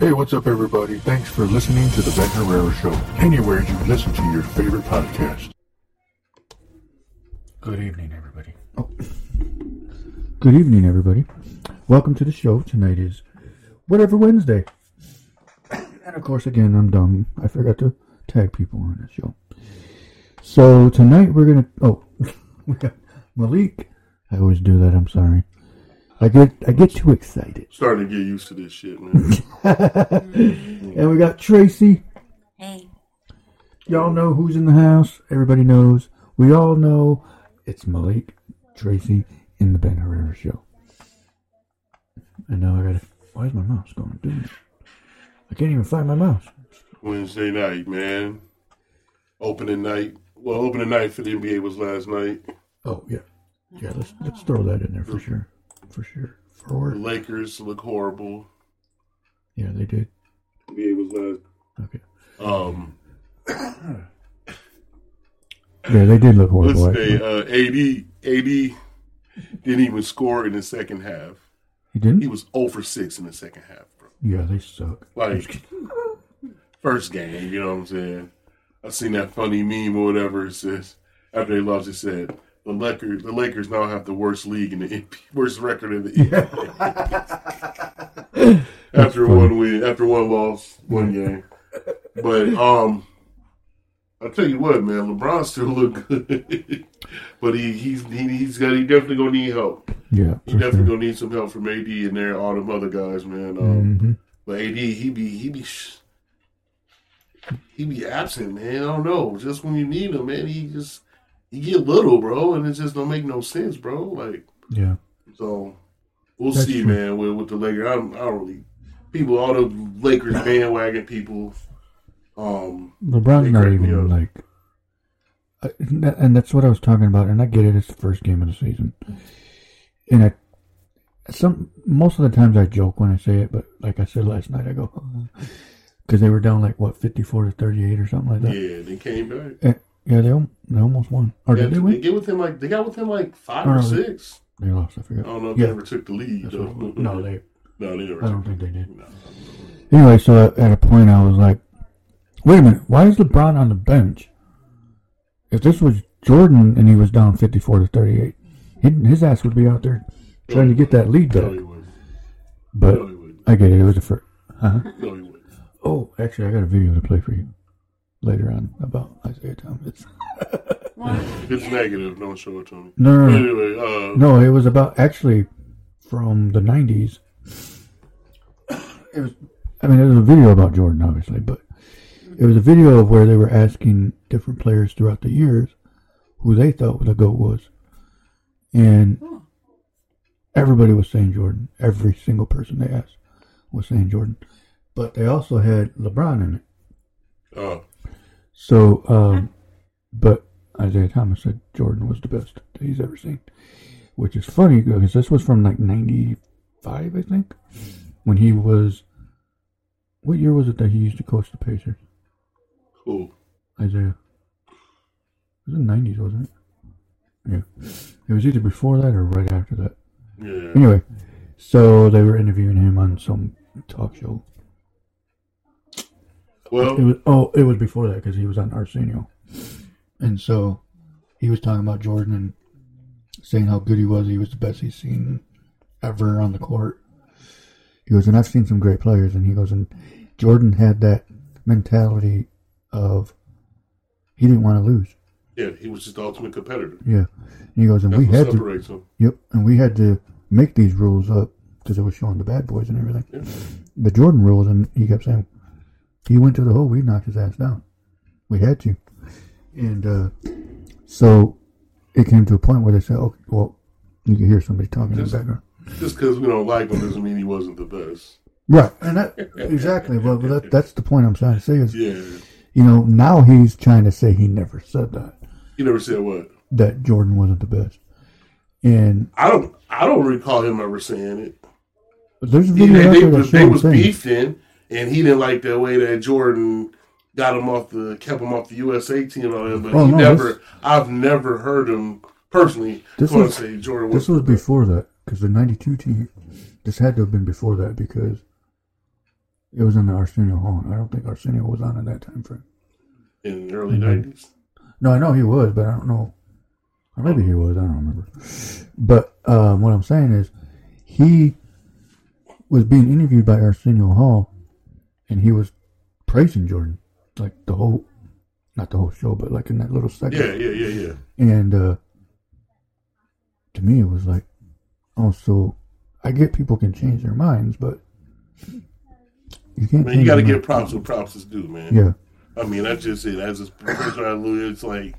Hey, what's up, everybody? Thanks for listening to the Ben Herrera Show. Anywhere you listen to your favorite podcast. Good evening, everybody. Oh. Good evening, everybody. Welcome to the show. Tonight is whatever Wednesday. And of course, again, I'm dumb. I forgot to tag people on the show. So tonight we're gonna. Oh, we got Malik. I always do that. I'm sorry. I get I get too excited. Starting to get used to this shit, man. Mm. and we got Tracy. Hey. Y'all know who's in the house. Everybody knows. We all know it's Malik, Tracy, in the Ben Herrera show. And now I gotta. Why is my mouse going? Doing it? I can't even find my mouse. Wednesday night, man. Opening night. Well, opening night for the NBA was last night. Oh yeah, yeah. Let's let's throw that in there for sure, for sure. The Lakers look horrible. yeah, they did. NBA was Okay. Um, Yeah, they did look horrible. let's say uh, AD AD didn't even score in the second half. He didn't. He was 0 for 6 in the second half, bro. yeah, they suck. Like first game, you know what I'm saying? I seen that funny meme or whatever. It says after they lost, it said the Lakers the Lakers now have the worst league in the NBA, worst record in the NBA. after funny. one win, after one loss, one game. But um, I'll tell you what, man, LeBron still look good, but he he's he, he's got he definitely gonna need help. Yeah, He definitely sure. gonna need some help from AD and there all them other guys, man. Um, hmm but AD, he be he be sh- he be absent, man. I don't know. Just when you need him, man, he just he get little, bro, and it just don't make no sense, bro. Like Yeah, so, we'll That's see, true. man. With with the Lakers, I don't, I don't really people, all the Lakers bandwagon people. Um, LeBron's not even like, I- and that's what I was talking about. And I get it; it's the first game of the season, and I some most of the times I joke when I say it, but like I said last night, I go because they were down like what fifty four to thirty eight or something like that. yeah, they came back. Yeah, they they almost won, or Yeah, did they they win? get with him like they got with him like five or no, they- six. They lost. I forget. I don't know if Yeah. they ever took the lead. No, they. no, they never. I don't think they did. No. Anyway, so at, a point I was like, wait a minute, why is LeBron on the bench? If this was Jordan and he was down 54 to 38, his ass would be out there trying to get that lead No, back. wouldn't. But No. I get it. It was a first. Uh-huh. No, he wouldn't. Oh, actually, I got a video to play for you later on about Isiah Thomas. It's negative, don't show it to me. No, no, no. Anyway, uh, No, it was about actually from the 90s. It was, I mean, it was a video about Jordan, obviously, but it was a video of where they were asking different players throughout the years who they thought the GOAT was. And everybody was saying Jordan. Every single person they asked was saying Jordan. But they also had LeBron in it. uh, So, um, but Isiah Thomas said Jordan was the best that he's ever seen, which is funny because this was from like '95, I think, when he was. What year was it that he used to coach the Pacers? cool. Isiah. It was in the '90s, wasn't it? Yeah, it was either before that or right after that. Yeah. Anyway, so they were interviewing him on some talk show. Well, It was oh, it was before that because he was on Arsenio, and so he was talking about Jordan and saying how good he was. He was the best he's seen ever on the court. He goes, and I've seen some great players, and he goes, and Jordan had that mentality of he didn't want to lose. yeah, he was just the ultimate competitor. Yeah, and he goes, and That's we had to, him. yep, and we had to make these rules up because it was showing the bad boys and everything. Yeah. The Jordan rules, and he kept saying, he went to the hole, we knocked his ass down. We had to. And uh, so it came to a point where they said, okay, well, you can hear somebody talking in the Just- background. Just because we don't like him doesn't mean he wasn't the best. Right. And that, exactly. Well, that, that's the point I'm trying to say is, Yeah. you know, now he's trying to say he never said that, He never said what. that Jordan wasn't the best. And I don't. I don't recall him ever saying it. there's a video they, they, they was beefing, and he didn't like the way that Jordan got him off the kept him off the USA team and all that. But Oh, he no, never. this- I've never heard him personally. This was- say Jordan This was. before that because the '92 team. This had to have been before that because It was in the Arsenio Hall. I don't think Arsenio was on in that time frame. in the early. 90s. No, I know he was, but I don't know. Or maybe he was. I don't remember. But um, what I'm saying is, he was being interviewed by Arsenio Hall, and he was praising Jordan, like the whole, not the whole show, but like in that little segment. Yeah, yeah, yeah, yeah. And uh, to me, it was like, oh, so I get people can change their minds, but you can't. Man, you got to give props what props is due, man. Yeah. I mean, that's just it. As a professional athlete, it's like,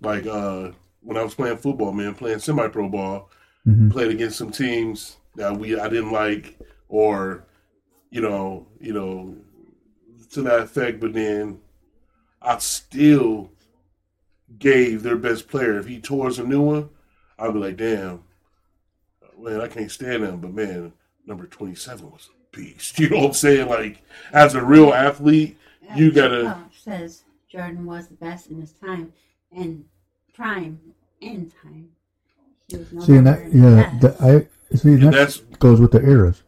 like uh, when I was playing football, man, playing semi-pro ball, Mhm. played against some teams that we I didn't like, or you know, you know, to that effect. But then I still gave their best player. If he tours a new one, I'd be like, damn, man, I can't stand him. But man, number twenty-seven was a beast. You know what I'm saying? Like, as a real athlete. You gotta- says Jordan was the best in his time and prime in time. No See, and that, yeah, that, I see And that goes with the eras.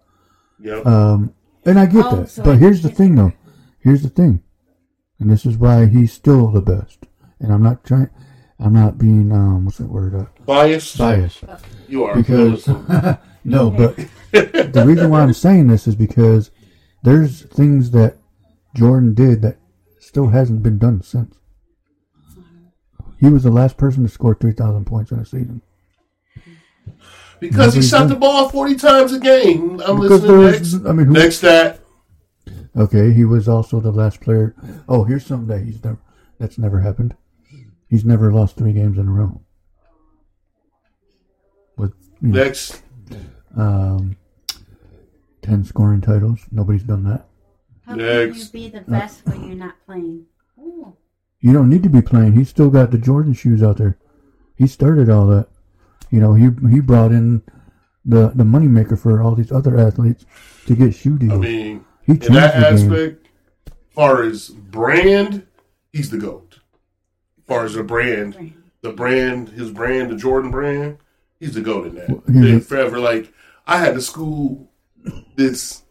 yep. Um, and I get Oh, that, so but I here's the thing, though. Here's the thing, and this is why he's still the best. And I'm not trying. I'm not being um, what's that word? Uh, biased. biased You are because no, but the reason why I'm saying this is because there's things that Jordan did that still hasn't been done since. He was the last person to score 3,000 points in a season. Because he shot the ball forty times a game. I'm Because listening there next. was, I mean, who, Next stat. okay, he was also the last player. Oh, here's something that he's never that's never happened. He's never lost three games in a row. With you know, Next. um, ten scoring titles, nobody's done that. How can you Next. be the best when you're not playing? Ooh. You don't need to be playing. He's still got the Jordan shoes out there. He started all that. You know, he he brought in the the moneymaker for all these other athletes to get shoe deals. I mean, he in that the game. aspect, far as brand, he's the goat. Far as the brand, the brand, his brand, the Jordan brand, he's the goat in that. Well, forever like I had to school this.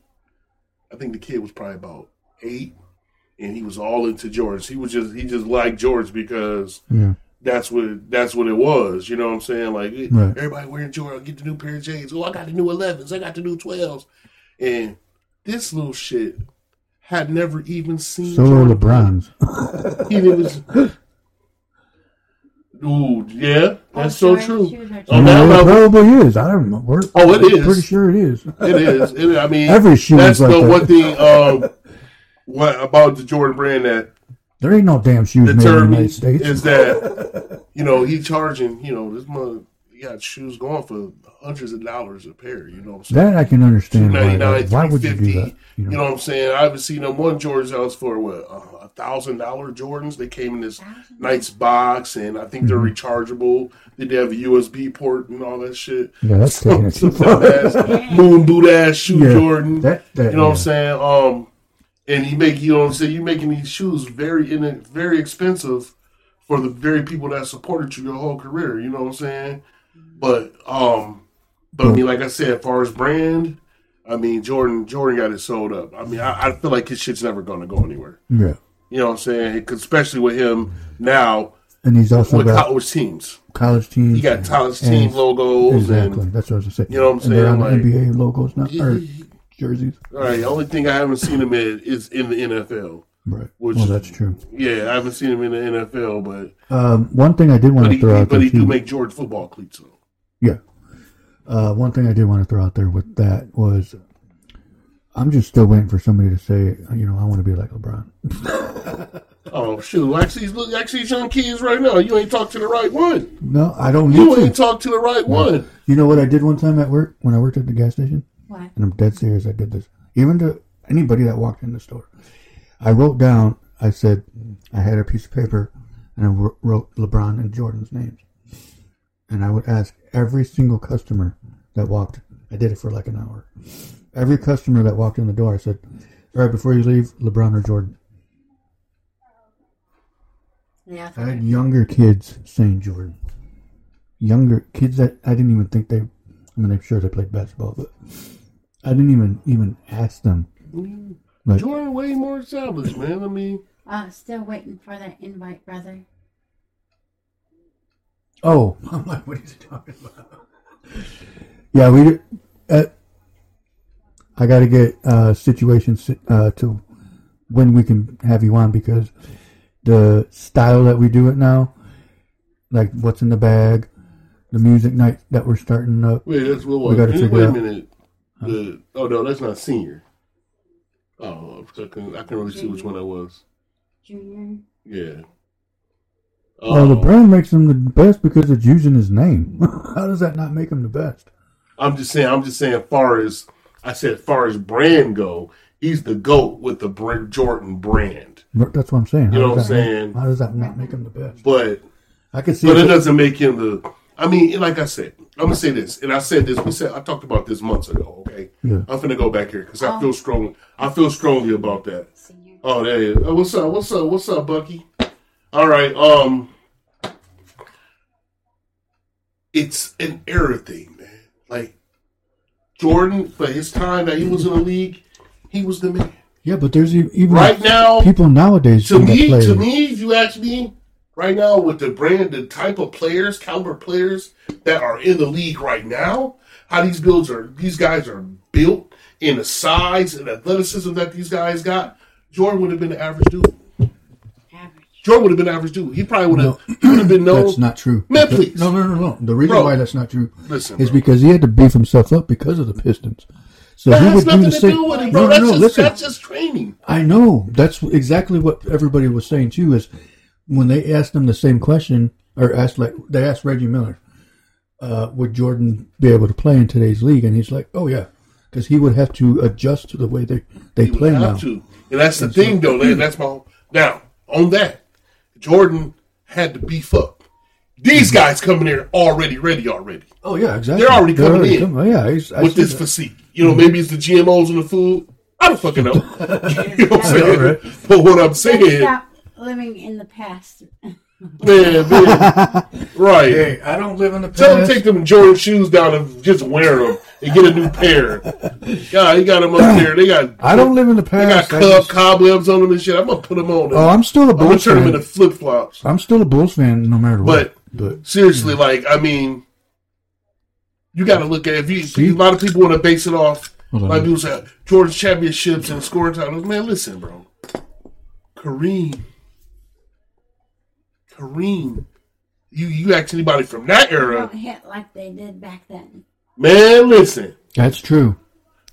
I think the kid was probably about eight, and he was all into Jordans. He was just he just liked Jordans because Yeah, that's what that's what it was. You know what I'm saying? Like Right. everybody wearing Jordan, get the new pair of J's. Oh, I got the new 11s. I got the new 12s. And this little shit had never even seen. so are Jordan LeBron's. play. He was. Ooh, yeah, that's so Jordan true. shoes are Oh, You now know, it level, probably is. I don't know. We're, Oh, it I'm is. Pretty sure it is. it is. It, I mean, Every shoe that's is like the that. one thing. Um, what about the Jordan brand that There ain't no damn shoes made in the deterred me United States. is that you know he charging you know this mother he got shoes going for hundreds of dollars a pair. You know what I'm saying? that I can understand. Why, why would you do that? You know, what I'm saying? I haven't seen them one Jordans else for what a thousand dollar Jordans. They came in this nice box, and I think they're Mm-hmm. rechargeable. They have a USB port and all that shit. Yeah, that's taking it too far. dumbass moon boot ass shoe Yeah, Jordan. that- that- you know what I'm saying? Um, and you make you know what I'm saying. you're making these shoes very in very expensive for the very people that supported you your whole career. You know what I'm saying? But um, but I mean, like I said, as far as brand, I mean Jordan Jordan got it sold up. I mean, I, I feel like his shit's never going to go anywhere. Yeah, You know what I'm saying? especially with him now and he's also with got college teams. college teams. He got college team logos Exactly. and That's what I was gonna say. You know what I'm And they're saying? on the Like- NBA logos now or jerseys. all right. The only thing I haven't seen him in is in the NFL. Right. Which- well, that's true. Yeah, I haven't seen him in the NFL, but Um, one thing I did want to he, throw out but he do make George football cleats though. Yeah. Uh, one thing I did want to throw out there with that was, I'm just still waiting for somebody to say, you know, I want to be like LeBron. Oh shoot! Actually, look, actually, these young kids right now. You ain't talked to the right one. No, I don't You need ain't to. talked to the right one. You know what I did one time at work when I worked at the gas station, What? and I'm dead serious. I did this, even to anybody that walked in the store. I wrote down. I said I had a piece of paper, and I wrote LeBron and Jordan's names, and I would ask every single customer that walked. I did it for like an hour. Every customer that walked in the door, I said, "All right, before you leave, LeBron or Jordan." Yeah. I had younger kids saying Jordan. Younger kids that I didn't even think they. I mean, I'm sure they played basketball, but I didn't even even ask them. Like, Jordan way more established, man. I mean, Uh, still waiting for that invite, brother. oh, I'm like, what are you talking about? Yeah, we. Uh, I got to get uh, situations uh, to when we can have you on because the style that we do it now, like what's in the bag, the music night that we're starting up. wait, that's what. We gotta wait, figure wait a out- minute. The oh no, that's not senior. Oh, I can I can really see which one that was. Junior. Yeah. Well, um, the Oh, brand makes him the best because it's using his name. How does that not make him the best? I'm just saying. I'm just saying. Far as I said, far as brand go, he's the goat with the Br- Jordan brand. But That's what I'm saying. How You know does what I'm that make- saying? how does that not make him the best? But I can see. but it it- doesn't make him the. I mean, like I said, I'm gonna say this, and I said this. We said I talked about this months ago. Okay, Yeah. I'm gonna go back here because I feel strong. I feel strongly about that. Senior. Oh, there you oh, What's up? What's up? What's up, Bucky? All right. Um, it's an era thing, man. Like Jordan, for his time that he was in the league, he was the man. yeah, but there's even Right now, people nowadays to me, to me, if you ask me, right now with the brand, the type of players, caliber players that are in the league right now, how these builds are, these guys are built in the size and athleticism that these guys got. Jordan would have been the average dude. Average. Jordan would have been the average dude. He probably would have No. would have been known. That's not true. Man, The- please. No, no, no, no. The reason Bro. why that's not true Listen, is bro. because he had to beef himself up because of the Pistons. So that he has would do nothing the to same. do with it, bro. no, no, that's, no. just, listen, that's just training. I know that's exactly what everybody was saying too. Is when they asked him the same question, or asked like they asked Reggie Miller, uh, would Jordan be able to play in today's league? And he's like, oh yeah, because he would have to adjust to the way they they You play would now. to. And that's the thing, though. man. That's my now on that. Jordan had to beef up. These guys coming here already ready already Oh yeah, exactly. They're already coming in coming- yeah, he's, with this that. physique. You know, maybe it's the GMOs in the food. I don't fucking know. you know what I'm saying? right. But what I'm saying, Stop living in the past. man, man, right? Hey, I don't live in the past. Tell him past. to take them Jordan shoes down and just wear them and get a new pair. God, he got them up there. They got I don't live in the past. they got past. I cub just- cobwebs on them and shit. I'm gonna put them on. oh, I'm still a I'm gonna Bulls turn them into flip flops. I'm still a Bulls fan, no matter what. But But seriously, like I mean, you got to look at if you. See? A lot of people want to base it off. Hold. Like people say Jordan's championships and scoring titles. Man, listen, bro. Kareem, Kareem, you you ask anybody from that era, Don't hit like they did back then. man. Listen, that's true.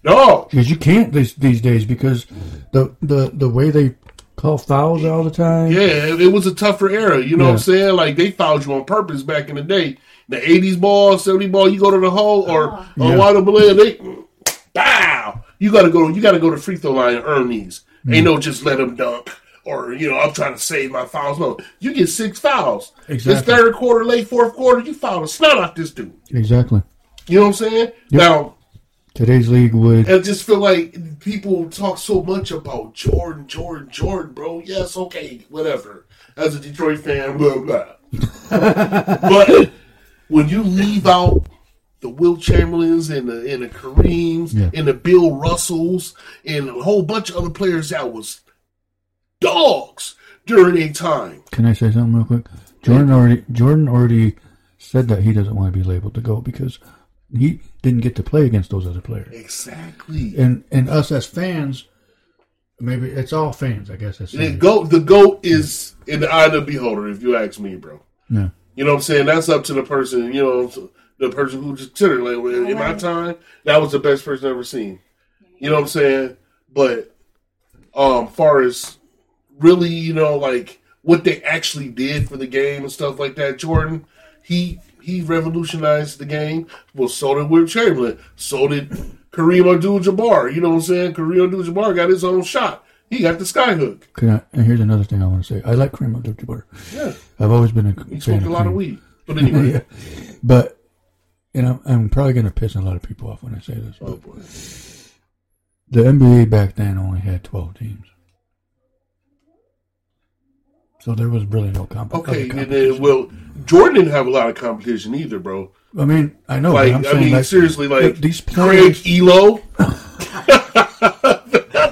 no, Because you can't these, these days because the, the the way they call fouls all the time. yeah, it, it was a tougher era. You know what I'm saying? Like they fouled you on purpose back in the day. The '80s ball, '70s ball, you go to the hole or or Yeah. wide open layup, they bow. You gotta go. You gotta go to free throw line and earn these. Hmm. Ain't no just let them dunk or you know I'm trying to save my fouls. No, you get six fouls. This third quarter, late fourth quarter, you foul the snot out this dude. Exactly. You know what I'm saying? Now Today's league would. I just feel like people talk so much about Jordan, Jordan, Jordan, bro. Yes, okay, whatever. As a Detroit fan, blah blah. but when you leave out the Wilt Chamberlains and the and the Kareems Yeah. and the Bill Russells and a whole bunch of other players that was dogs during a time. Can I say something real quick? Jordan already Jordan already said that he doesn't want to be labeled the GOAT because he didn't get to play against those other players. Exactly. And and us as fans, maybe it's all fans. I guess that's The goat, the goat is in the eye of the beholder. If you ask me, bro. yeah. You know what I'm saying? That's up to the person, you know, the person who just considered like well, in my time, that was the best person I've ever seen. You know what I'm saying? But um far as really, you know, like what they actually did for the game and stuff like that, Jordan, he he revolutionized the game. Well, so did Wilt Chamberlain. So did Kareem Abdul-Jabbar. You know what I'm saying? Kareem Abdul-Jabbar got his own shot. He got the skyhook. I, and here's another thing I want to say. I like Kareem Abdul-Jabbar. Yeah, I've always been a he smoked a lot of weed. But anyway, yeah. But you know, I'm probably going to piss a lot of people off when I say this. oh boy. the NBA back then only had 12 teams. So there was really no comp- Okay, competition. then well, Jordan didn't have a lot of competition either, bro. I mean, I know. Like, I'm I saying, mean, like, seriously, like these Craig. Ehlo.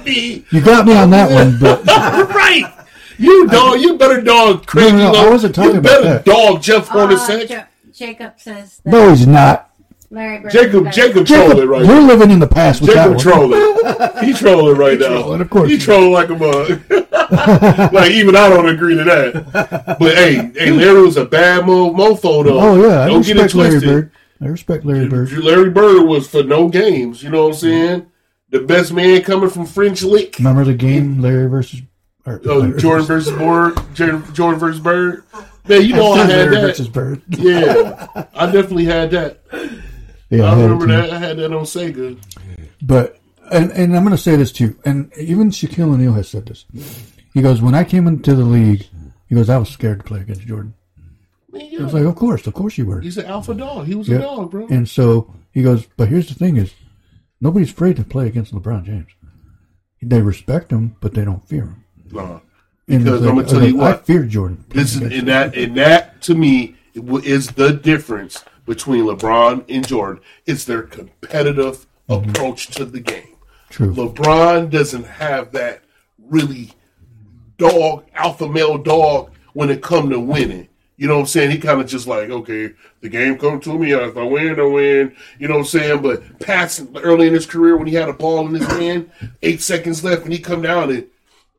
Be. You got me on that one, but right. You dog, you better dog Craig. No, no, no, Ehlo. I wasn't talking you about better that. dog Jeff Uh, Hornacek. Ja- Jacob says that no, he's not. Larry Bird Jacob, Jacob Jacob, trolling right you're now. living in the past with Jacob that one. trolling. He trolling right He now. trolling, of course He he trolling like a mug. like even I don't agree to that. But hey, hey, Larry was a bad mo- mofo though. Oh yeah, I don't get it respect Larry twisted. Bird. I respect Larry Bird. Larry Bird was for no games. You know what I'm saying? The best man coming from French Lick. Remember the game, Larry versus or, Oh, Larry Jordan versus Bird. Jordan Jordan versus Bird. Man, you know I, said had Larry that. versus Bird. Yeah, I definitely had that. Yeah, I had remember that. I had that on Sega. But and and I'm going to say this too, and even Shaquille O'Neal has said this. He goes, when I came into the league, he goes, I was scared to play against Jordan. Man, I was like, of course, of course you were. He's an alpha dog. He was Yeah. a dog, bro. And so he goes, but here's the thing: is nobody's afraid to play against LeBron James. They respect him, but they don't fear him. And Because it's I'm gonna tell I you go, I fear Jordan. This is and that and that to me is the difference between LeBron and Jordan. It's their competitive Mm-hmm. approach to the game. True. LeBron doesn't have that really dog alpha male dog when it come to winning. You know what I'm saying? He kind of just like, okay, the game come to me. If I win, I win. You know what I'm saying? But passing early in his career when he had a ball in his hand, eight seconds left, and he come down and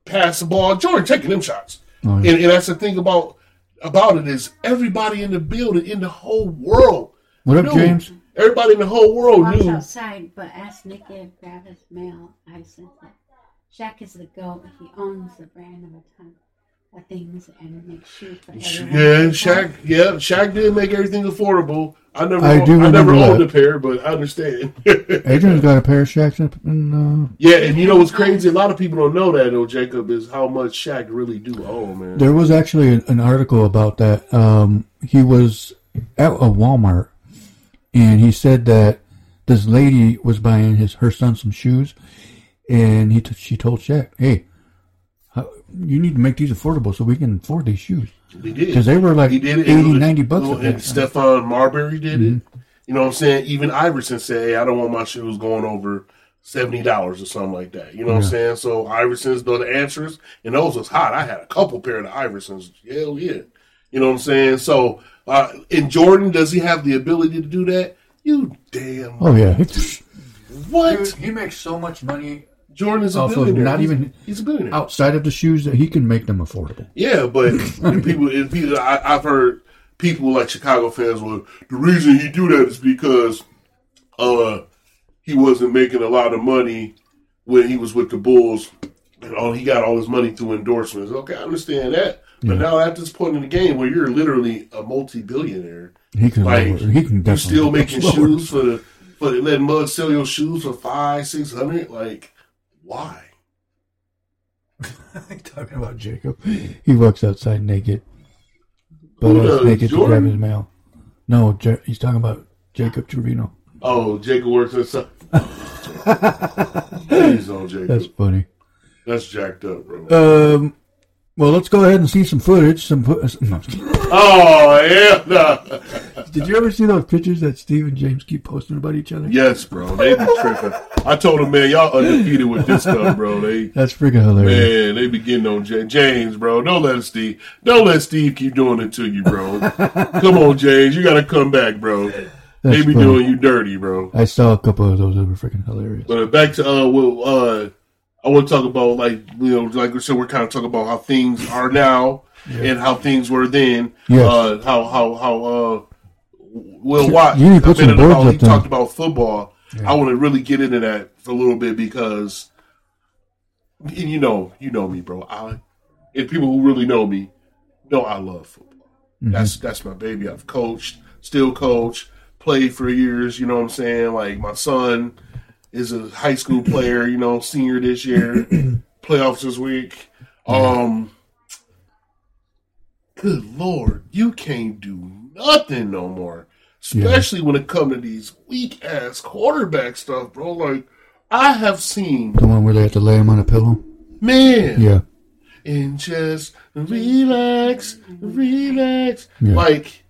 pass the ball. Jordan taking them shots. Oh, yeah. and, and that's the thing about about it is everybody in the building, in the whole world. What up, knew. James? Everybody in the whole world Walks knew. outside, but ask Nicky to grab his mail. I sent it. Shaq is the GOAT. He owns the brand of a ton of things and makes shoes for everyone. Yeah, Shaq. Yeah, Shaq did make everything affordable. I never, I do I never remember owned that. a pair, but I understand. Adrian's got a pair of Shaqs in, in uh, yeah, and you know what's crazy? A lot of people don't know that though. Jacob is how much Shaq really do owe, man. There was actually an, an article about that. Um, he was at a Walmart, and he said that this lady was buying his her son some shoes, and he t- she told Shaq, "Hey, how, you need to make these affordable so we can afford these shoes He did because they were like He did it. 80, 90 bucks." At And that time. Stephon Marbury did it. Mm-hmm. You know what I'm saying? Even Iverson said, "Hey, I don't want my shoes going over seventy dollars or something like that." You know what I'm saying? So Iversons, though the answers, and those was hot. I had a couple pair of the Iversons. Hell yeah. You know what I'm saying? So, uh, in Jordan, does he have the ability to do that? You damn Oh yeah, It's- what? he makes so much money Jordan is a off of billionaire. not He's- even he's a billionaire. outside of the shoes that he can make them affordable. Yeah, but people, and people I, I've heard people like Chicago fans. Well, the reason he do that is because uh he wasn't making a lot of money when he was with the Bulls, and all he got all his money through endorsements. Okay, I understand that, but now at this point in the game where you're literally a multi-billionaire, He can like lower, he can you're still making slower. shoes for the for the, letting Mug sell your shoes for five, six hundred. Like, why? Talking about Jacob, he walks outside naked, but Who does? naked to grab his mail. No, he's talking about Jacob Trevino. Oh, Jacob works at. Please, oh Jacob. That's funny. That's jacked up, bro. Um, well, let's go ahead and see some footage. Some fo- no, just kidding. oh yeah, nah. Did you ever see those pictures that Steve and James keep posting about each other? yes, bro. They be tripping. I told them, man, y'all undefeated with this stuff, bro. They That's freaking hilarious. man, they be getting on J- James, bro. Don't let Steve. Don't let Steve keep doing it to you, bro. come on, James, you got to come back, bro. they be funny. doing you dirty, bro. I saw a couple of those that were freaking hilarious. But back to uh, well, uh, I want to talk about like you know, like we said, we're kind of talking about how things are now and how things were then. Yes. Uh, how how how uh, Will Watt You need to put some boards ago, up he there. talked about football. I want to really get into that for a little bit because, and you know, you know me, bro. I and people who really know me know I love football. Mm-hmm. That's that's my baby. I've coached, still coach, played for years. You know what I'm saying? Like my son is a high school player. You know, senior this year, playoffs this week. Um, good lord, you can't do nothing no more. Especially when it comes to these weak ass quarterback stuff, bro. Like I have seen, The one where they have to lay him on a pillow. man, Yeah, and just relax, relax. Yeah. Like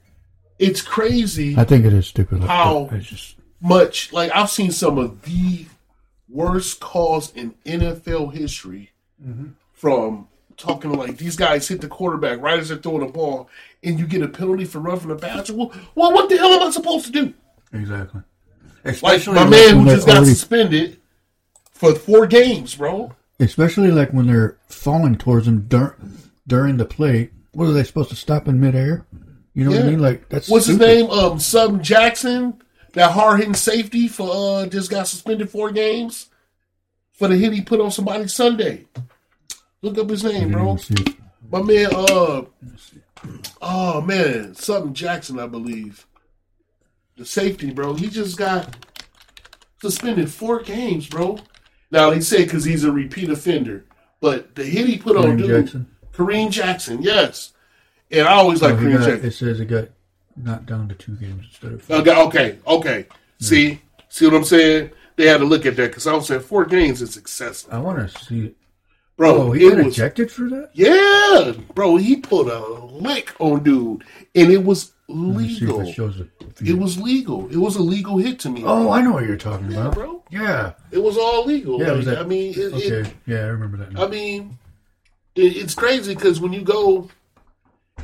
it's crazy I think it is stupid. like How? It's just much. Like I've seen some of the worst calls in NFL history from talking like these guys hit the quarterback right as they're throwing the ball, and you get a penalty for roughing the passer. Well, well, what the hell am I supposed to do? Exactly. Like Especially my like man when who just got already- suspended for four games, bro. Especially like when they're falling towards them dur- during the play. What are they supposed to stop in midair? You know what I mean? Like that's What's his name? Um, Sub Jackson, that hard hitting safety for uh just got suspended four games for the hit he put on somebody Sunday. Look up his name, bro. even see it. My man, uh, oh man, something Jackson, I believe. The safety, bro. He just got suspended four games, bro. Now they say because he's a repeat offender, but the hit he put on Kareem dude, Jackson? Kareem Jackson, yes. And I always like Oh, he Kareem got- Jackson. it says it got knocked down to two games instead of. Okay, okay, okay. Hmm. See, see what I'm saying? They had to look at that because I was saying four games is excessive, I want to see it. bro. Oh, he got ejected for that. yeah, bro. He put a lick on dude, and it was Let me see if legal. it it. Was legal. It was a legal hit to me. Oh, I know what you're talking yeah, about. bro. Yeah. It was all legal. Yeah, Like, that- I mean, it, Okay. it, yeah, I remember that. Now. I mean, it, it's crazy because when you go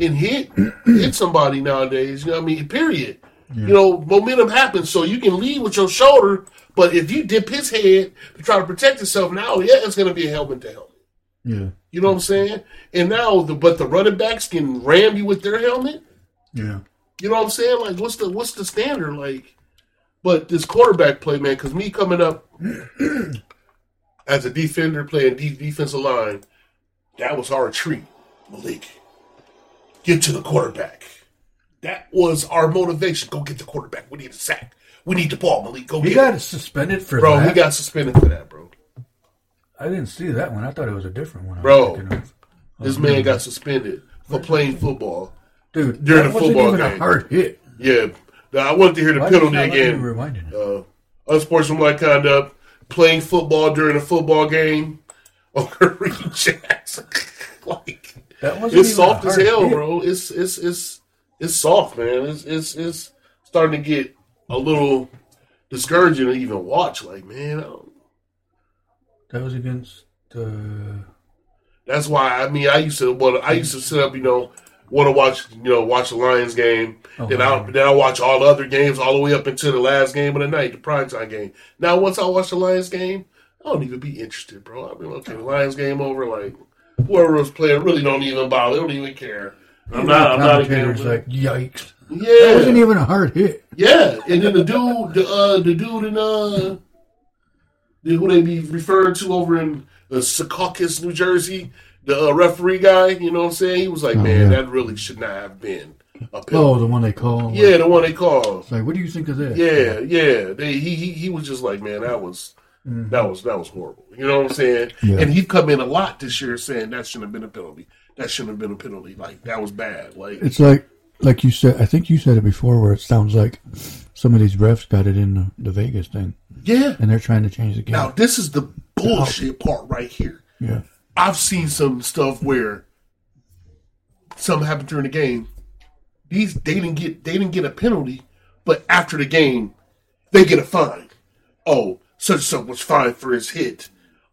and hit hit somebody nowadays, you know, what I mean, period. You know, momentum happens, so you can lead with your shoulder. But if you dip his head to try to protect yourself, now yeah, it's going to be a helmet to helmet. yeah. You know what I'm saying? And now, the but the running backs can ram you with their helmet. Yeah. You know what I'm saying? Like, what's the what's the standard? Like, but this quarterback play, man, because me coming up as a defender playing de- defensive line, that was our treat. Malik, get to the quarterback. That was our motivation. Go get the quarterback. We need a sack. We need the ball, Malik. Go He get got it. suspended for Bro, that. Bro, he got suspended for that, bro. I didn't see that one. I thought it was a different one. Bro. This man got suspended for playing football. dude during the wasn't football game. a hard hit. Yeah. Now, I wanted to hear the Why penalty you not let me again. Uh, unsportsmanlike conduct, playing football during a football game on Kareem Jackson. like That wasn't it's soft as hell, hit. bro. It's it's it's it's soft, man. It's it's it's starting to get a little discouraging to even watch. Like, man, I don't- That was against uh, that's why I mean I used to well I used to sit up, you know, want to watch you know watch the Lions game. Oh, then I then I watch all the other games all the way up until the last game of the night, the primetime game. Now once I watch the Lions game, I don't even be interested, bro. I mean, okay, the Lions game over, like whoever was playing really don't even bother. They don't even care. I'm not. I'm not again. commentators like yikes. That Yeah, wasn't even a hard hit. yeah. And then the dude, the uh, the dude in uh, the, who they be referring to over in uh, Secaucus, New Jersey, the uh, referee guy. You know what I'm saying? He was like, Oh, man, yeah. that really should not have been a Oh, the one they call. yeah, the one they called. Like, what do you think of that? Yeah, yeah. They, he, he he was just like, man, that was Mm-hmm. that was that was horrible. You know what I'm saying? Yeah. And he's come in a lot this year saying that shouldn't have been a penalty. That shouldn't have been a penalty. Like that was bad. Like It's like, like you said. I think you said it before, where it sounds like some of these refs got it in the, the Vegas thing, yeah. and they're trying to change the game. Now this is the bullshit part right here. yeah, I've seen some stuff where something happened during the game. These they didn't get they didn't get a penalty, but after the game, they get a fine. Oh, such and such was fined for his hit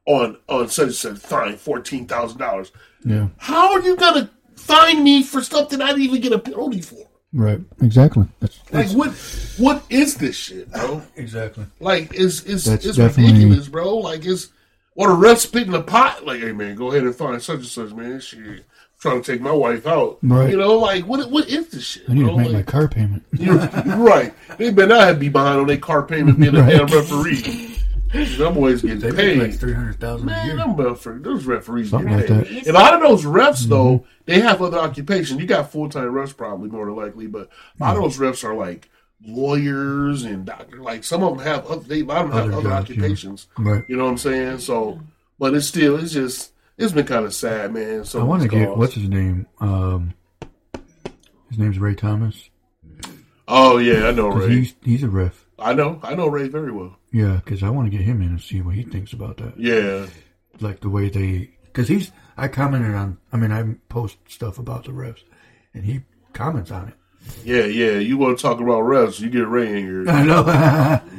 on on such and such fine fourteen thousand dollars. yeah, How are you gonna fine me for something I didn't even get a penalty for? right, exactly. That's, Like that's what what is this shit, bro? exactly. Like it's it's That's it's ridiculous, bro. Like it's what a ref spit in the pot. Like, hey man, go ahead and find such and such, man. Shit, trying to take my wife out. Right. You know, like what what is this shit? I need bro? to make my car payment. you're, you're right. They better not be behind on their car payment being a Right. damn referee. Them boys getting They paid. like three hundred thousand a Man, year. them refer- those referees Something get like paid. that. And a lot of those refs, though, they have other occupations. You got full time refs, probably more than likely, but a lot of those refs are like lawyers and doctors. Like some of them have, other, they a lot of them have Other other jobs, yeah. occupations. Right. You know what I'm saying? So, but it's still, it's just, it's been kind of sad, man. So I want to get what's his name. Um, his name's Ray Thomas. Oh yeah, I know Ray. He's he's a ref. I know, I know Ray very well. Yeah, because I want to get him in and see what he thinks about that. Yeah, Like the way they, because he's. I commented on. I mean, I post stuff about the refs, and he comments on it. Yeah, yeah. You want to talk about refs? You get Ray in here. I know.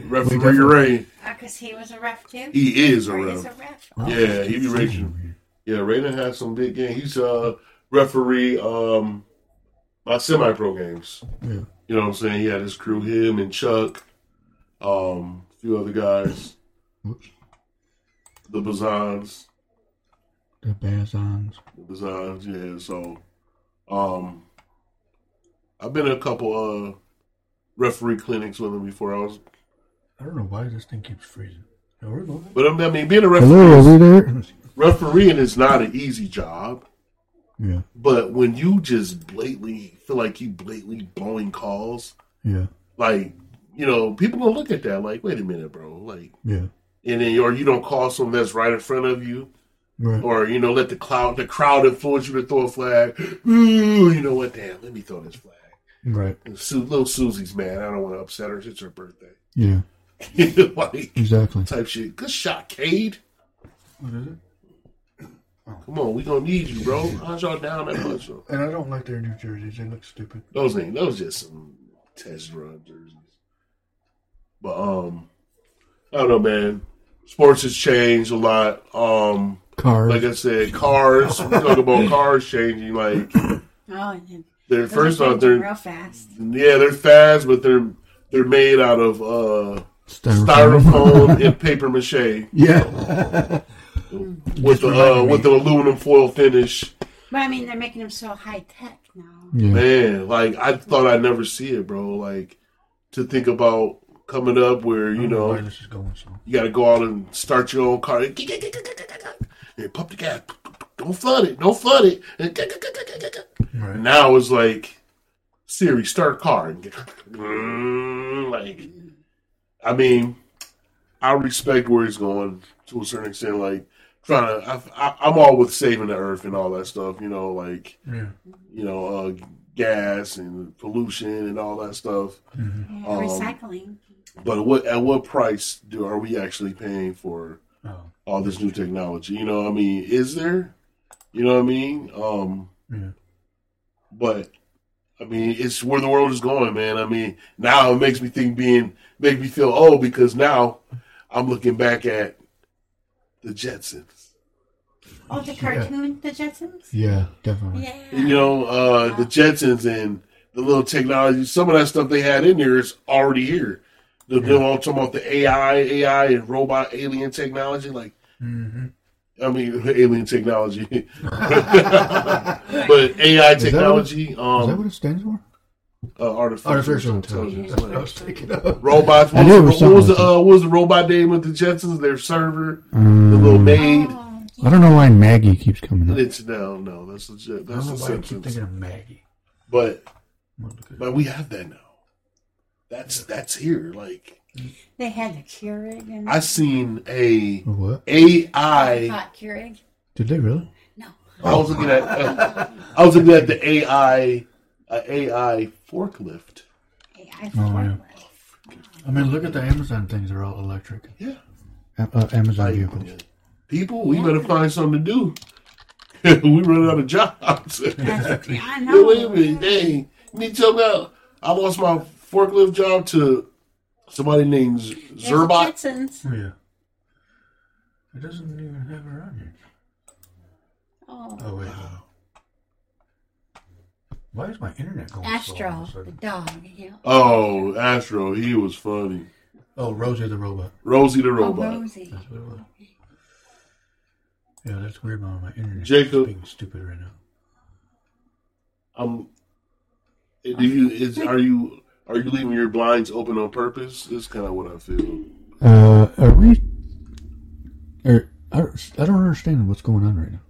Referee Ray. Because Uh, he was a ref too. He is a Or ref. he's a ref. Yeah, he be racing. Yeah, Raiden has some big game. He's a referee um my semi pro games. Yeah. You know what I'm saying? He had his crew, him and Chuck, um, a few other guys, the Bazans. The Bazons. The Bazans, yeah. So um I've been to a couple uh referee clinics with him before I was I don't know why this thing keeps freezing. Yeah, we're going. but I mean being a Hello, referee there? refereeing is not an easy job. Yeah, But when you just blatantly feel like you blatantly blowing calls, yeah, like you know, people gonna look at that like, wait a minute, bro, like, yeah. and then or you don't call someone that's right in front of you, Right. or you know, let the cloud the crowd influence you to throw a flag. Ooh, you know what? Damn, let me throw this flag. Right. And Su- little Susie's mad. I don't want to upset her. It's her birthday. Yeah, like exactly. type shit. Good shot, Cade. What is it? Come on, we gonna need you, bro. How's y'all down that much? though? And I don't like their new jerseys. They look stupid. Those ain't those just some test run jerseys. But um I don't know man. Sports has changed a lot. Um Cars. like I said, cars we talk about cars changing like Oh, they're first off they're real fast. yeah, they're fast, but they're they're made out of uh Styrofoam. styrofoam and paper mache Yeah. with the uh, with the aluminum foil finish. But I mean, they're making them so high tech now. yeah. Man, like I thought I'd never see it, bro. Like to think about coming up where you know know why this is going so. You got to go out and start your own car. And pump the gas. Don't flood it. Don't flood it. Right. Now it's like Siri, start car. Mm, Like, I mean, I respect where he's going to a certain extent. Like, trying to, I, I, I'm all with saving the earth and all that stuff. You know, like, Yeah. you know, uh, gas and pollution and all that stuff. Yeah, Um, recycling. But what at what price do are we actually paying for Oh. all this new technology. You know, what I mean, is there? You know what I mean? Um, Yeah. but I mean, it's where the world is going, man. I mean, now it makes me think being make me feel old because now I'm looking back at the Jetsons. Oh, the cartoon, the Jetsons. Yeah, definitely. Yeah. You know, uh, the Jetsons and the little technology. Some of that stuff they had in there is already here. The Yeah. you know, talking about the AI, AI and robot alien technology, like Mm-hmm. I mean, alien technology, but AI technology, Is that um, what it stands for? Uh, artificial, Artificial intelligence. intelligence. I was thinking of. Robots. I What knew was, was the, what was the uh, what was the robot name with the Jetsons? Their server, the little Um, maid. Oh, I don't know why Maggie keeps coming up. It's no, no. That's legit. I don't That's know the why I keep thinking of Maggie. But I'm gonna look at it. but we have that now. That's that's here. Like they had the Keurig and I seen a Oh, what? AI. hot Keurig. Did they really? No. I was looking at uh, I was looking at the AI uh, AI forklift. AI Oh, yeah. I mean, look at the Amazon things. They're all electric. Yeah. A- uh, Amazon Like, vehicles. people, we better find something to do. we run out of jobs. That's- I Yo, know. wait a minute, dang. You need to tell me I lost my forklift job to somebody named Z- There's Zerbot. Oh, yeah. It doesn't even have her on here. Oh, Oh, wait. Why is my internet going slow Astro, of the dog. Yeah. Oh, Astro, he was funny. Oh, Rosie the robot. Rosie the robot. Oh, robot. Rosie. That's what it was. Yeah, that's weird, Mom. My internet Jacob. is being stupid right now. Um, do you is are you are you leaving your blinds open on purpose? That's kind of what I feel. Uh, are we? Are, I, don't- I don't understand what's going on right now.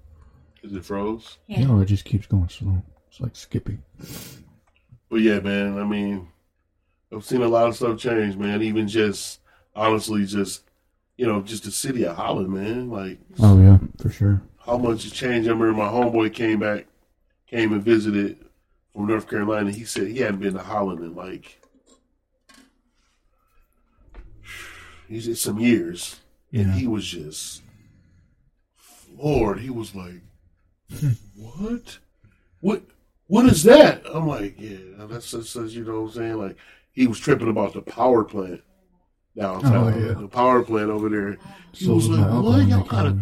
Is it froze? Yeah. No, it just keeps going slow. It's like skipping. But yeah, man. I mean, I've seen a lot of stuff change, man. Even just honestly, just you know, just the city of Holland, man. Like Oh yeah, for sure. how much has changed. I remember my homeboy came back, came and visited from North Carolina. He said he hadn't been to Holland in like he said some years, and he was just floored. He was like, "What? What? What is that? I'm like, yeah, that's just, that's, you know what I'm saying. Like he was tripping about the power plant downtown, Oh, yeah. the power plant over there. He So was like, what? Y'all got a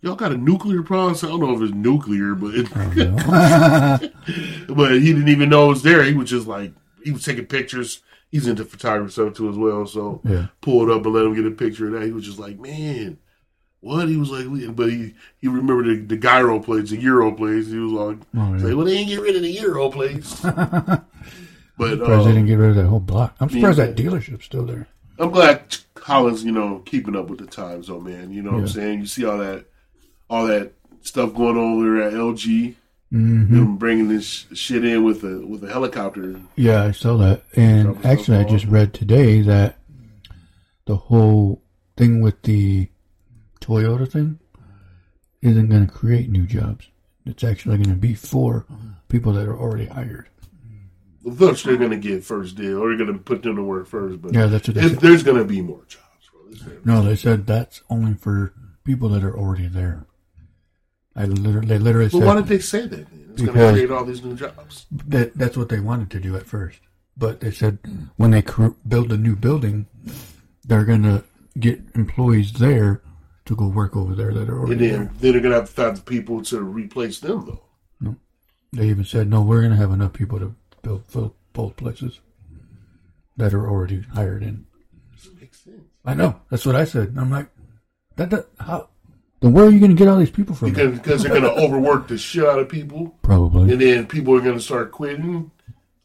y'all got a nuclear problem? So I don't know if it's nuclear, but it, I don't know. but he didn't even know it was there. He was just like he was taking pictures. He's into photography stuff too as well. So yeah. pulled up and let him get a picture of that. He was just like, man, what? He was like, but he he remembered the, the gyro plates, the euro plates. He was like, Oh, yeah. well, they didn't get rid of the euro plates. but Surprised uh, they didn't get rid of that whole block. I'm surprised Yeah. that dealership's still there. I'm glad Collins, you know, keeping up with the times, though, man. You know what I'm saying? You see all that, all that stuff going on over at LG. hmm Them bringing this shit in with a with a helicopter. Yeah, I saw that. And actually, I just read today that the whole thing with the Toyota thing isn't going to create new jobs. It's actually going to be for people that are already hired. Thus, they're going to get first deal, or they're going to put them to work first. But Yeah, that's what they if said. there's going to be more jobs, bro. No, they said that's only for people that are already there. I literally, they literally But said why did they say that? It's going to create all these new jobs. that that's what they wanted to do at first. But they said when they cr- build a new building, they're going to get employees there to go work over there that are already And there. then, then they're going to have to find people to replace them, though. No, They even said, no, we're going to have enough people to build both, both places that are already hired in. Doesn't make sense. I know. That's what I said. I'm like, that, that how? Then where are you going to get all these people from? Because, because they're going to overwork the shit out of people, Probably. and then people are going to start quitting.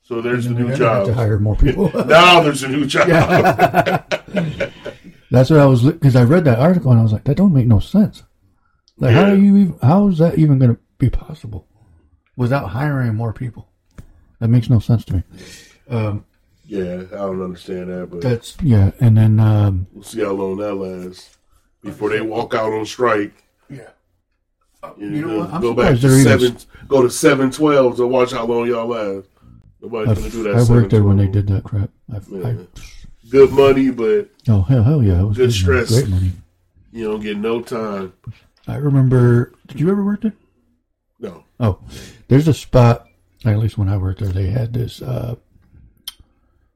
So there's the new gonna job. to hire more people. Now there's a new job. That's what I was because I read that article and I was like, that don't make no sense. Like, how Yeah. do you? Even, how is that even going to be possible without hiring more people? That makes no sense to me. Um, Yeah, I don't understand that, but that's yeah, and then um, we'll see how long that lasts before they walk out on strike. yeah, You, You know what? I'm go back to they're even- seven. Go to seven twelve to watch how long y'all last. Nobody's gonna do that. I worked there when they did that crap. I, I, Yeah. Good money, but oh hell, hell yeah, it was Good money, stress. great money. you don't get no time. I remember. Did you ever work there? No. Oh, there's a spot. At least when I worked there, they had this uh,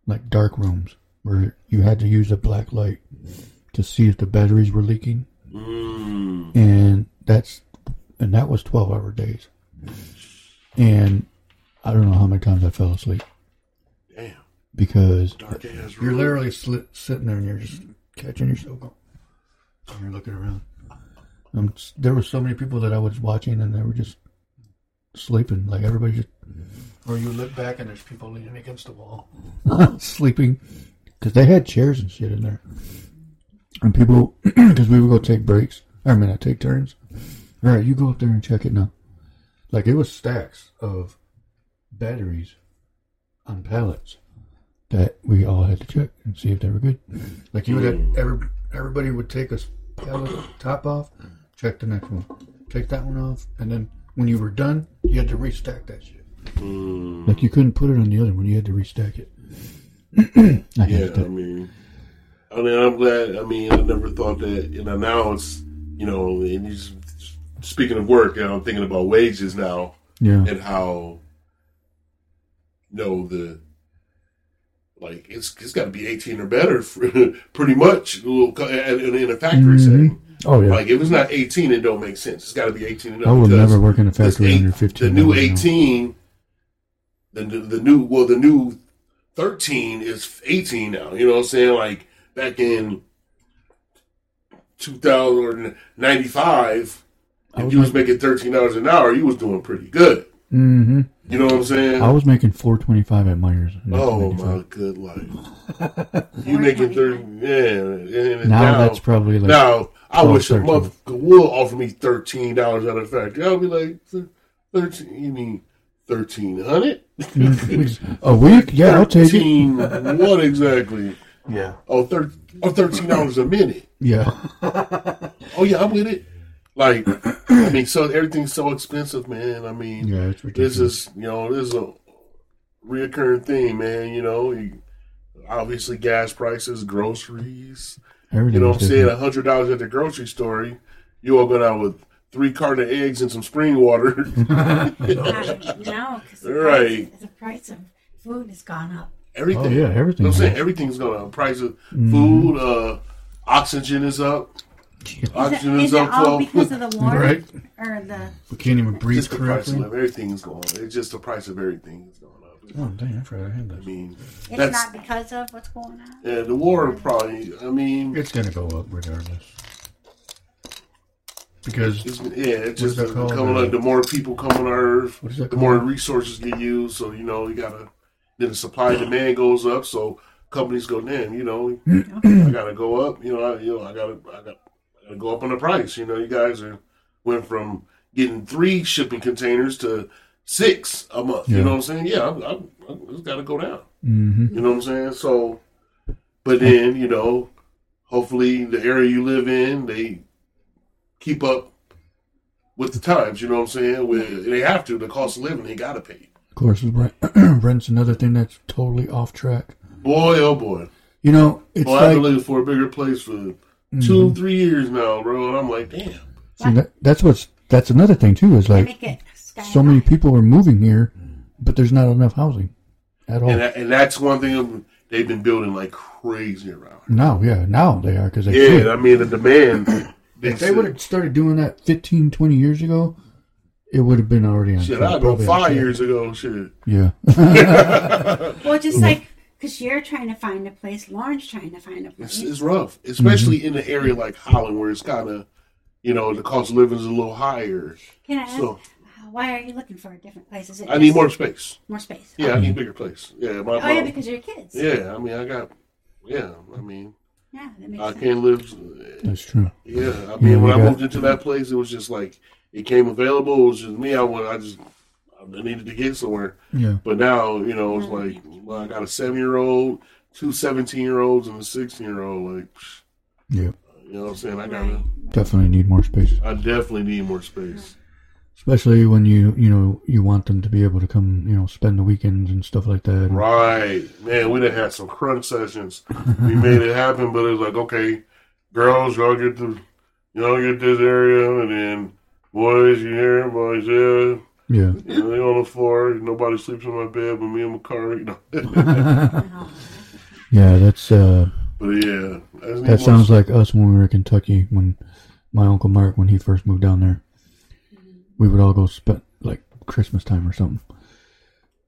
like dark rooms where you had to use a black light to see if the batteries were leaking, Mm. and that's and that was twelve hour days. And I don't know how many times I fell asleep. Because you're literally sli- sitting there and you're just catching yourself. And you're looking around. Um, there were so many people that I was watching and they were just sleeping. Like everybody just. Or you look back and there's people leaning against the wall, sleeping. Because they had chairs and shit in there. And people, because we would go take breaks. I mean, I take turns. All right, you go up there and check it now. Like it was stacks of batteries on pallets that we all had to check and see if they were good. Like you would have, every, everybody would take a pallet top off, check the next one, take that one off, and then when you were done, you had to restack that shit. Mm. Like you couldn't put it on the other one, you had to restack it. I Yeah, hated I mean, I mean, I'm glad. I mean, I never thought that. You know, now it's you know, and you just, speaking of work, you know, I'm thinking about wages now Yeah, and how you know the like it's it's got to be 18 or better for, pretty much in a factory Mhm. setting. oh yeah. Like if it's not 18, it don't make sense. It's got to be 18 and up. I will never work in a factory eight- under fifteen. The new 18, the, the new well, the new 13 is 18 now. You know what I'm saying? Like back in 2095, I if you was making- making 13 dollars an hour, you was doing pretty good. Mm-hmm. You know what I'm saying? I was making four twenty five at Meijer's. in oh 1995. my good life! you making 30? Yeah. And Now, now that's probably like now, I 12, wish a motherfucker would offer me thirteen dollars out of the factory. I'll be like, thirteen. You mean thirteen hundred? a week. Yeah, I'll take it. What exactly? Yeah, Oh, thir- oh, thirteen dollars a minute. yeah. Oh yeah, I'm with it. Like, I mean, so everything's so expensive, man. I mean, Yeah, this is you know this is a reoccurring thing, man. You know, you, obviously gas prices, groceries. Everything You know what I'm saying? A hundred dollars at the grocery store, you all go down with three carton of eggs and some spring water. I- no, because the, Right. price, the price of food has gone up. everything. Oh yeah, everything. I'm saying has. everything's going up. Price of Mm-hmm. food, uh, oxygen is up. Is it, Oxygen is is it all 12. because of the war? Right. Or the We can't even breathe Just the price of everything's going up. It's just the price of everything is going up. Oh dang, I forgot I had I mean, it's not because of what's going on. yeah, the war probably. I mean, It's gonna go up regardless. Because It's, yeah, it's just that called? coming up. The more people come on Earth, What is that the more resources get used. So you know, you gotta. Then the supply and demand goes up. So companies go, damn, you know, I gotta go up. You know, I, you know, I gotta, I got, I gotta go up on the price. You know, you guys are went from getting three shipping containers to six a month. You know what I'm saying? Yeah, I, I, I it's got to go down. hmm You know what I'm saying? So, but then you know, hopefully the area you live in, they keep up with the times. You know what I'm saying? With they have to, the cost of living, they gotta pay. of course, rent, rent's another thing that's totally off track. Boy, oh boy, You know, it's boy, I've been like looking for a bigger place for two, Mhm. three years now, bro, and I'm like, damn. see, that, that's what's that's another thing too. Is like make it so many people are moving here, but there's not enough housing at all. And that, and that's one thing they've been building like crazy around. now, yeah, now they are because they could. Yeah, I mean the demand. If they would have started doing that 15, 20 years ago, it would have been already on. Shit, I've been five years ago. Shit. Yeah, Well, just like because you're trying to find a place, Lauren's trying to find a place. it's rough, especially Mm-hmm. in an area like Holland where it's kind of, you know, the cost of living is a little higher. Can I ask, why are you looking for a different place? Is it I need more space. more space? Yeah, I need a bigger place. Yeah, my, Oh my- yeah, because you're kids. yeah. I mean, I got. Yeah, I mean, Yeah, that makes I sense. can't live. that's true. Yeah, I mean, we when I got- moved into that place, it was just like it came available. It was just me. I went. I just I needed to get somewhere. Yeah, But now, you know, it's mm-hmm. like well, I got a seven year old, two 17 year olds, and a 16 year old. Like, psh, yeah, you know what I'm saying? I gotta. definitely need more space, I definitely need more space. Mm-hmm. especially when you you know you want them to be able to come you know spend the weekends and stuff like that. Right, man. We done had some crunch sessions. We made it happen, but it was like, okay, girls, y'all get the, y'all get this area, and then boys, you here, boys, yeah. Yeah, You know, they on the floor. Nobody sleeps in my bed but me and my car. You know. Yeah, that's uh, but yeah, I just need that sounds like us when we were in Kentucky when my uncle Mark when he first moved down there. We would all go spend like Christmas time or something.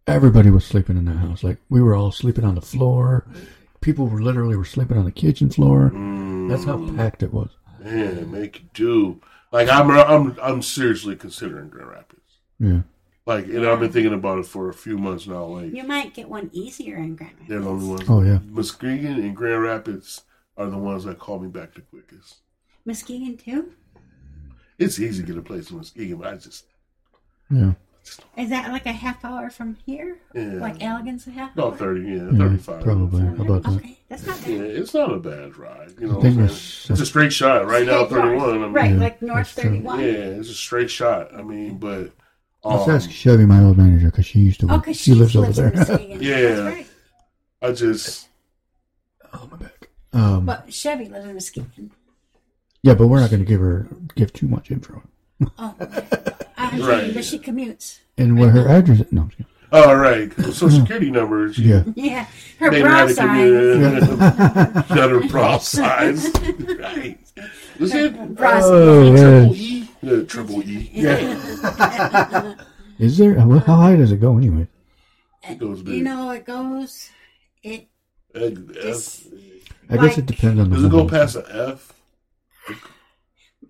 Everybody was sleeping in that house. Like we were all sleeping on the floor. People were literally were sleeping on the kitchen floor. Mm, That's how packed it was. man, make it do. Like I'm, I'm, I'm seriously considering Grand Rapids. Yeah. Like, and I've been thinking about it for a few months now. Like, You might get one easier in Grand Rapids. they're the only ones. Oh yeah. Muskegon and Grand Rapids are the ones that call me back the quickest. Muskegon too. It's easy to get a place in Muskegon, but I just, Yeah. Is that like a half hour from here? yeah. Like Allegan's a half about hour? 30, yeah, Yeah, 35. probably. How about that? Okay, that's not Yeah, it's not a bad drive. You know I what I'm that's- saying? It's a straight shot right now, 31. I mean, right, Yeah, like North 31. Yeah, it's a straight shot. I mean, but. Let's Um, ask Chevy, my old manager, because she used to Oh, work. because she, lives over there. in Yeah. That's right. I just. oh my back. Um, But Chevy lives in Muskegon. yeah, but we're not going to give her give too much info. Oh, okay. I'm Right. saying, but she commutes. And what her address? No, I'm just kidding. All right. Social security number. She, yeah. Yeah, her They brow had to sign. commute. Shut her bra size. right. Is it Brow Oh, triple. E? Yeah. Is there? How high does it go anyway? It goes big. You know, it goes. It F- just I guess Like- it depends on the. Does it go past an F?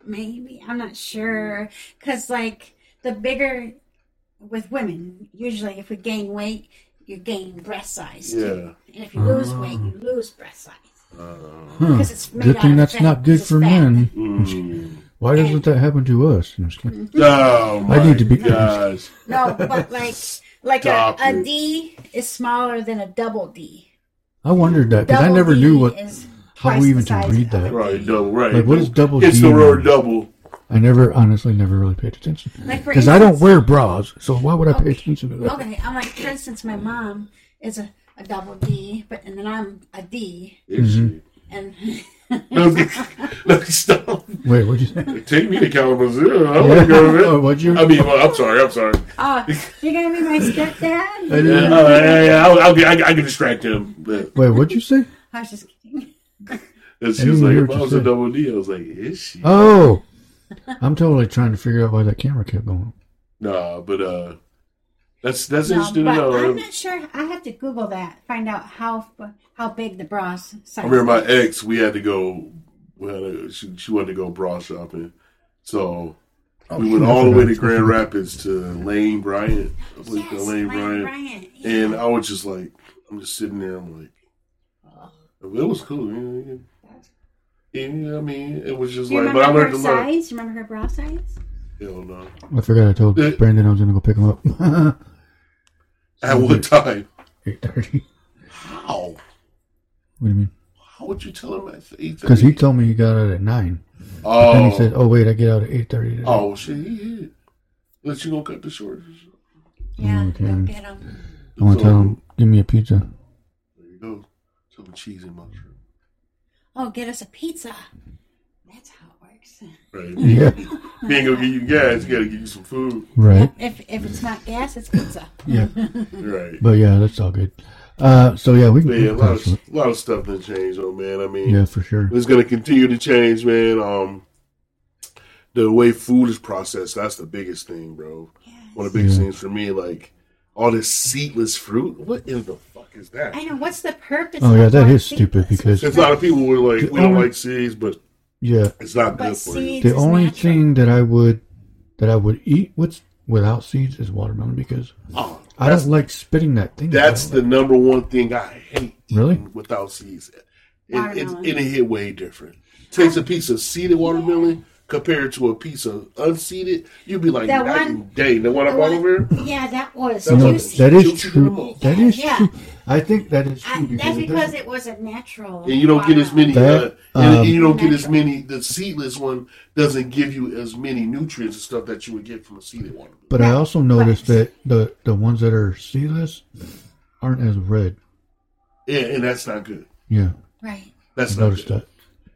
maybe I'm not sure because like the bigger with women, usually if we gain weight, you gain breast size. too. Yeah. And if you lose weight, you lose breast size Uh, Huh. because it's made Good out thing of that's fat, not good for fat. men. mm. Why doesn't that happen to us? I'm just. Oh my I need to be- gosh. No, but like like a, Stop a is smaller than a double D. I wondered that because I never D knew what is how twice the even to read that. Right, double, right. Like, what is double D? It's D the word double. I never honestly never really paid attention Like for because I don't wear bras, so why would I pay attention to that? Okay, I'm like, for instance, my mom is a, a double D, but and then I'm a D, Mm-hmm. and No, no, stop. Wait, what'd you say? Take me to Kalamazoo. I want to go oh, there. what'd you? I mean, well, I'm sorry. I'm sorry. Oh, you're gonna be my I stepdad? Yeah, didn't- uh, yeah, yeah, I'll, I'll be, I, I can distract him. But Wait, what'd you say? I was just kidding. and she I was like, hear if what I you was a said. double D, I was like, is she? Oh, I'm totally trying to figure out why that camera kept going. Nah, but uh, that's that's No, interesting to know. I'm not sure. I have to Google that, find out how how big the bras. size. I remember my ex. We had to go. We had to, she, she wanted to go bra shopping, so Oh, we went all the way to Grand to- Rapids to Lane Bryant. I Yes, the Lane Lane Bryant. Bryant. yeah. And I was just like, I'm just sitting there. I'm like, it was cool. Yeah, yeah. Yeah, I mean, it was just Do like, but I remember learned her a lot. size? Remember her bra size? Hell no. I forgot I told Brandon I was gonna go pick him up. At what time? Eight thirty. How? What do you mean? How would you tell him at eight? Because he told me he got out at nine. Oh, Then he oh. said, "Oh wait, I get out at eight thirty. oh shit. He hit. Let you gonna cut the short. Yeah, oh, Okay. go get them. I want to tell him, give me a pizza. There you go. Some cheese and mushroom. Oh, get us a pizza. That's how it works. Right. Yeah, He ain't gonna give you gas. You gotta give you some food. right. If if it's not gas, it's pizza. Yeah, Right. but yeah, that's all good. Uh, so yeah, we can. But we yeah, a lot of, a lot of stuff done changed, though, man. I mean, Yeah, for sure. it's gonna continue to change, man. Um, the way food is processed, that's the biggest thing, bro. One of the biggest Yeah. things for me, like all this seedless fruit. What in the fuck is that? I know. What's the purpose? Oh yeah, of that our is stupid because a lot of people who are like, we don't like seeds, but yeah, it's not But good for you. the only natural. thing that I would that I would eat with without seeds is watermelon because Oh, I don't like spitting that thing. That's out. the number one thing I hate. Really? Without seeds, it, it, Watermelon. it, it hit way different. Takes a piece of seeded watermelon compared to a piece of unseeded, you'd be like, That one- and day. The one I the bought one- over here, Yeah, that was That's No, juicy. that is Juicy true. That is Yeah. true. I think that is I, true. because that's it because doesn't- it was a natural. and you don't get as many. That, uh, and, um, and you don't get as many. The seedless one doesn't give you as many nutrients and stuff that you would get from a seeded one. But I also noticed Right. that the the ones that are seedless aren't as red. Yeah, and that's not good. Yeah, Right. That's I not noticed good. that.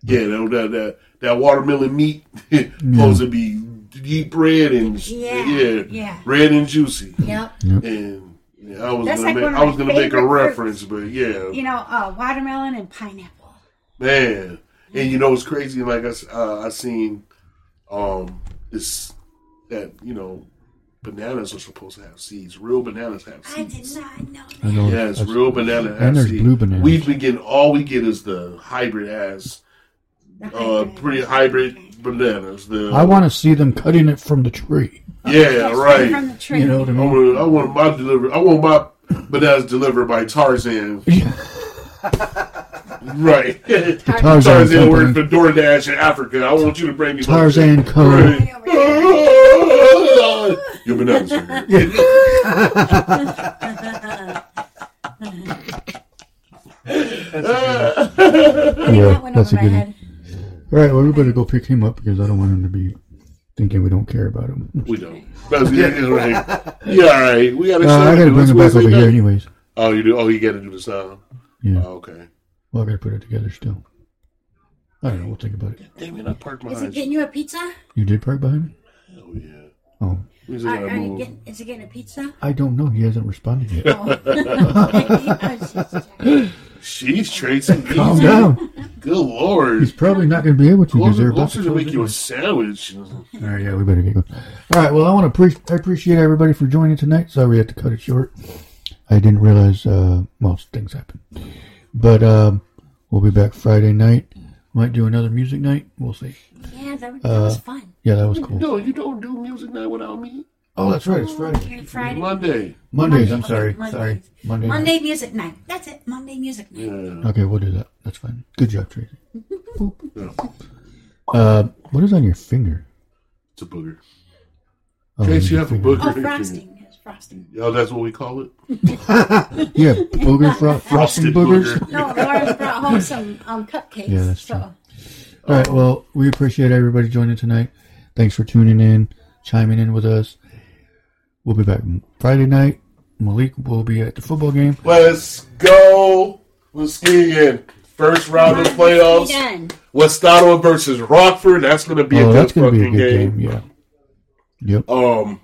Yeah, that that that, that watermelon meat supposed to be deep red and Yeah, yeah, yeah. red and juicy. Yep. And yeah, I was That's gonna like make, I was gonna make a favorite reference, but yeah, You know, uh, watermelon and pineapple. man. And you know what's crazy? Like I, uh, I seen um this that you know bananas are supposed to have seeds. Real bananas have seeds. I did not know. I know. Yes, that's- real banana and there's seeds. blue bananas. We've been getting all we get is the hybrid ass, The uh, pretty hybrid bananas. The I want to see them cutting it from the tree. yeah, right. From the tree. You know what I I mean? want, I want my deliver. I want my bananas delivered by Tarzan. right. Tarzan Tarzan working Company. for DoorDash in Africa. I want you to bring me Tarzan shit. Co. Right. Over here. Your bananas. are here. I think Yeah, that went that's over a my good head. All right, well, we better go pick him up because I don't want him to be thinking we don't care about him. We don't. That's yeah, it's right. Yeah, all right. We got to Uh, I got to bring him back over here night. anyways. Oh, you do. Oh, you got to do the sound. Yeah, Oh, okay. well, I got to put it together still. I don't know. We'll think about it. Damn it! I parked Is it getting you. you a pizza? You did park behind me? Oh yeah. Oh, We just Are, are you getting, is it getting a pizza? I don't know. He hasn't responded yet. Oh. I was just checking. She's Tracy. Calm down. Good lord. He's probably not going to be able to because they're Closer, about to to make you a sandwich. All right, yeah, we better get going. All right, well, I want to pre- I appreciate everybody for joining tonight. Sorry we had to cut it short. I didn't realize uh, most things happen, but um, we'll be back Friday night. Might do another music night. We'll see. Yeah, that, that was fun. Yeah, that was cool. No, you don't do music night without me. Oh, that's right. It's Friday. Okay, Friday. Monday. Mondays. I'm Monday. sorry. Mondays. Sorry. Monday. night. Monday music night. That's it. Monday music night. Yeah. Okay, we'll do that. That's fine. Good job, Tracy. yeah. Uh, what is on your finger? It's a booger. Oh, Trace, you your have a booger. Oh, frosting. It's frosting. Oh, that's what we call it. Yeah, booger fro- frosting Frosted boogers. booger. No, Lauren brought home some um, cupcakes. Yeah, that's so. true. All right. Well, we appreciate everybody joining tonight. Thanks for tuning in, chiming in with us. We'll be back Friday night. Malik will be at the football game. Let's go. Let's ski again. first round of the Come on, playoffs. be. West Ottawa versus Rockford. That's going to be a Oh, good that's going to fucking be a good game. game. Yeah. Yep. Um,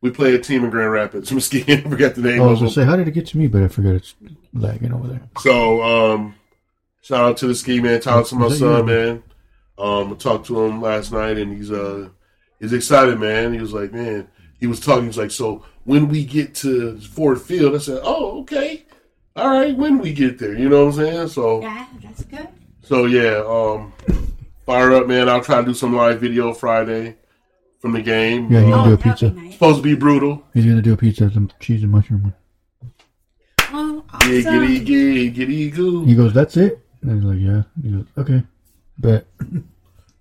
we play a team in Grand Rapids. Mesquite, I forgot the name I was going to say, how did it get to me? But I forgot it's lagging over there. So, um, shout out to the ski man, shout out to my son, you? man. Um, I talked to him last night, and he's uh, he's excited, man. He was like, man, he was talking. He's like, so when we get to Ford Field, I said, oh, okay, all right, when we get there, you know what I'm saying? So, Yeah, that's good. so yeah, um, fire up, man. I'll try to do some live video Friday from the game. Yeah, you Uh, can do a pizza. be nice. supposed to be brutal. He's going to do a pizza, some cheese and mushroom one. Oh, awesome. giddy, giddy, giddy, goo. He goes, that's it? And I was like, yeah. He goes, okay. Bet.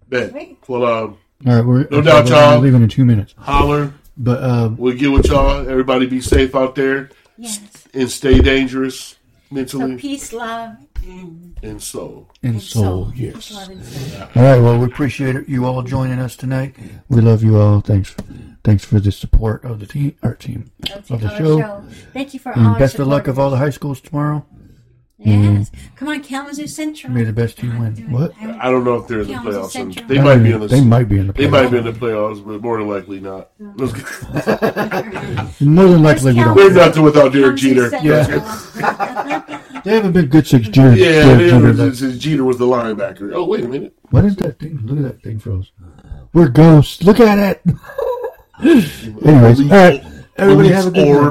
Bet. Sweet. Well, uh, All right, we're, No doubt, we're y'all. leaving in two minutes. holler. But um, We'll get with y'all. Everybody be safe out there Yes. and stay dangerous So mentally peace, love, and, and soul. in and soul, Peace, yes. soul. All right. Well, we appreciate you all joining us tonight. We love you all. Thanks. Thanks for the support of the team, our team, Of of the show. Thank you for all And your best of luck support. of all the high schools tomorrow. Mm-hmm. Yes. Come on, Kalamazoo Central. May the best team win. What? I don't know if they're in the Kansas playoffs. Central. They might be in the. They the. might be in the. They playoffs. might be in the playoffs, but more than likely not. More than likely, we We're don't. nothing without Derek Jeter. Yeah. They haven't been good since Jared. Yeah, Jared it Jeter was, left. it's- it's Jeter was the linebacker. Oh, wait a minute. What is that thing? Look at that thing froze. We're ghosts. Look at it. Anyways, all right. Everybody have a good night. Orb.